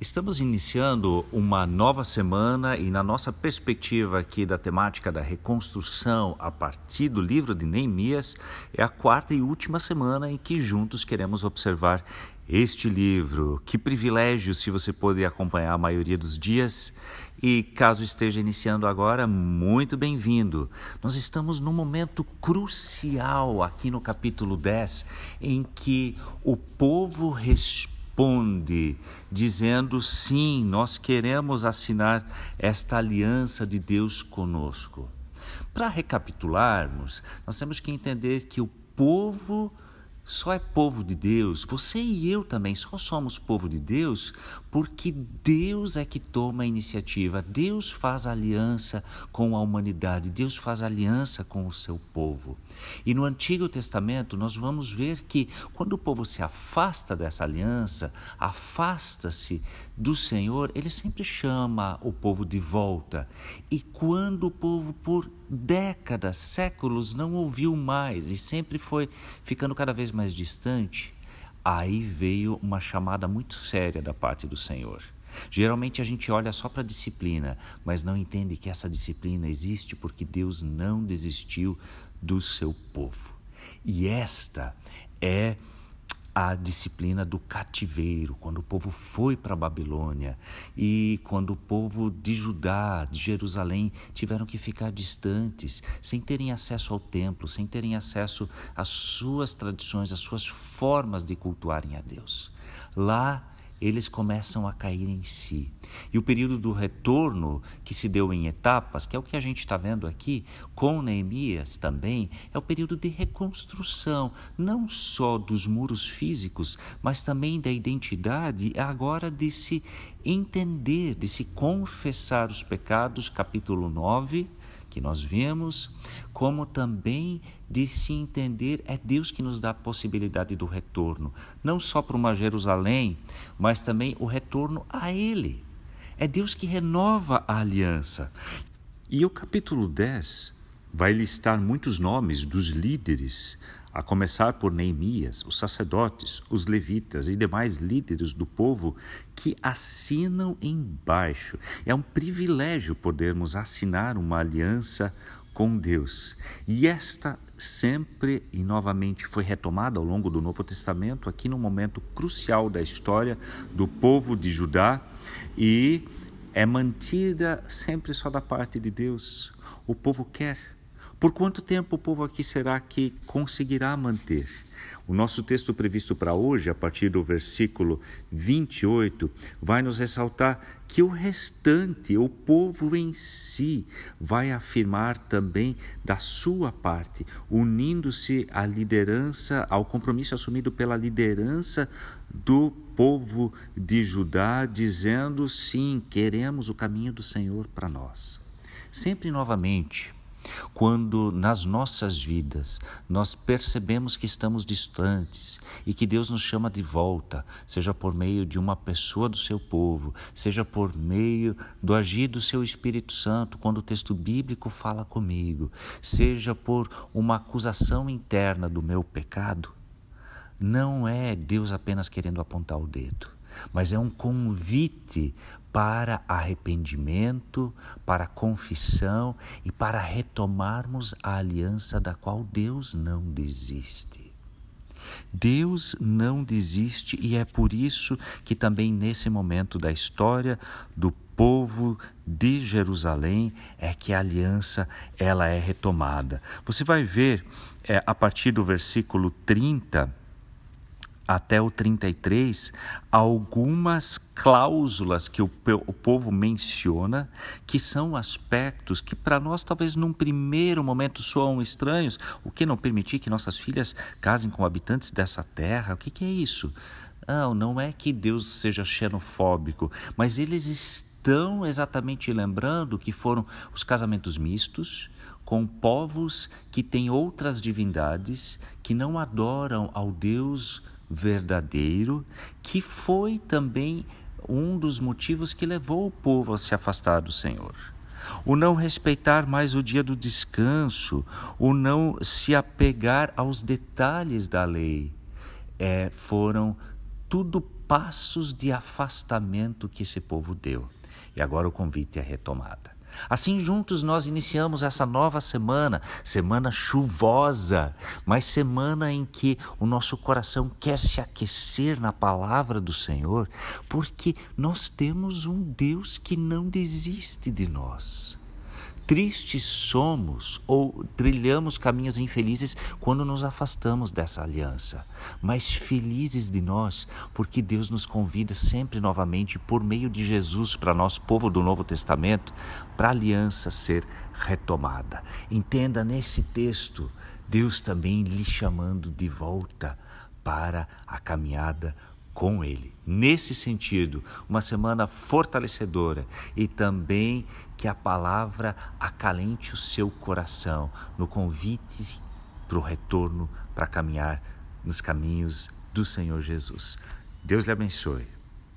Estamos iniciando uma nova semana e, na nossa perspectiva aqui da temática da reconstrução a partir do livro de Neemias, é a quarta e última semana em que juntos queremos observar este livro. Que privilégio se você poder acompanhar a maioria dos dias. E caso esteja iniciando agora, muito bem-vindo. Nós estamos num momento crucial aqui no capítulo 10 em que o povo responde responde, dizendo: sim, nós queremos assinar esta aliança de Deus conosco. Para recapitularmos, nós temos que entender que o povo só é povo de Deus, você e eu também só somos povo de Deus porque Deus é que toma a iniciativa, Deus faz aliança com a humanidade, Deus faz aliança com o seu povo. E no Antigo Testamento nós vamos ver que quando o povo se afasta dessa aliança, afasta-se do Senhor, ele sempre chama o povo de volta. E quando o povo por décadas, séculos não ouviu mais e sempre foi ficando cada vez mais distante, aí veio uma chamada muito séria da parte do Senhor. Geralmente a gente olha só para a disciplina, mas não entende que essa disciplina existe porque Deus não desistiu do seu povo. E esta é a disciplina do cativeiro, quando o povo foi para a Babilônia e quando o povo de Judá, de Jerusalém, tiveram que ficar distantes, sem terem acesso ao templo, sem terem acesso às suas tradições, às suas formas de cultuarem a Deus. Lá eles começam a cair em si. E o período do retorno, que se deu em etapas, que é o que a gente está vendo aqui, com Neemias também, é o período de reconstrução, não só dos muros físicos, mas também da identidade, agora de se entender, de se confessar os pecados, capítulo 9 que nós vemos, como também de se entender é Deus que nos dá a possibilidade do retorno, não só para uma Jerusalém, mas também o retorno a Ele. É Deus que renova a aliança. E o capítulo 10 vai listar muitos nomes dos líderes a começar por Neemias, os sacerdotes, os levitas e demais líderes do povo que assinam embaixo. É um privilégio podermos assinar uma aliança com Deus. E esta sempre e novamente foi retomada ao longo do Novo Testamento, aqui no momento crucial da história do povo de Judá e é mantida sempre só da parte de Deus. O povo quer por quanto tempo o povo aqui será que conseguirá manter? O nosso texto previsto para hoje, a partir do versículo 28, vai nos ressaltar que o restante, o povo em si, vai afirmar também da sua parte, unindo-se à liderança, ao compromisso assumido pela liderança do povo de Judá, dizendo sim, queremos o caminho do Senhor para nós. Sempre novamente, quando nas nossas vidas nós percebemos que estamos distantes e que Deus nos chama de volta, seja por meio de uma pessoa do seu povo, seja por meio do agir do seu Espírito Santo, quando o texto bíblico fala comigo, seja por uma acusação interna do meu pecado, não é Deus apenas querendo apontar o dedo mas é um convite para arrependimento, para confissão e para retomarmos a aliança da qual Deus não desiste. Deus não desiste e é por isso que também nesse momento da história do povo de Jerusalém é que a aliança ela é retomada. Você vai ver é, a partir do versículo 30 até o 33 algumas cláusulas que o, o povo menciona, que são aspectos que para nós talvez num primeiro momento soam estranhos. O que não permitir que nossas filhas casem com habitantes dessa terra? O que, que é isso? Não, não é que Deus seja xenofóbico, mas eles estão exatamente lembrando que foram os casamentos mistos, com povos que têm outras divindades, que não adoram ao Deus verdadeiro, que foi também um dos motivos que levou o povo a se afastar do Senhor. O não respeitar mais o dia do descanso, o não se apegar aos detalhes da lei, é, foram tudo passos de afastamento que esse povo deu. E agora o convite é retomada. Assim, juntos nós iniciamos essa nova semana, semana chuvosa, mas semana em que o nosso coração quer se aquecer na palavra do Senhor, porque nós temos um Deus que não desiste de nós. Tristes somos ou trilhamos caminhos infelizes quando nos afastamos dessa aliança, mas felizes de nós, porque Deus nos convida sempre novamente, por meio de Jesus, para nós, povo do Novo Testamento, para a aliança ser retomada. Entenda nesse texto, Deus também lhe chamando de volta para a caminhada com Ele. Nesse sentido, uma semana fortalecedora e também que a palavra acalente o seu coração no convite para o retorno, para caminhar nos caminhos do Senhor Jesus. Deus lhe abençoe.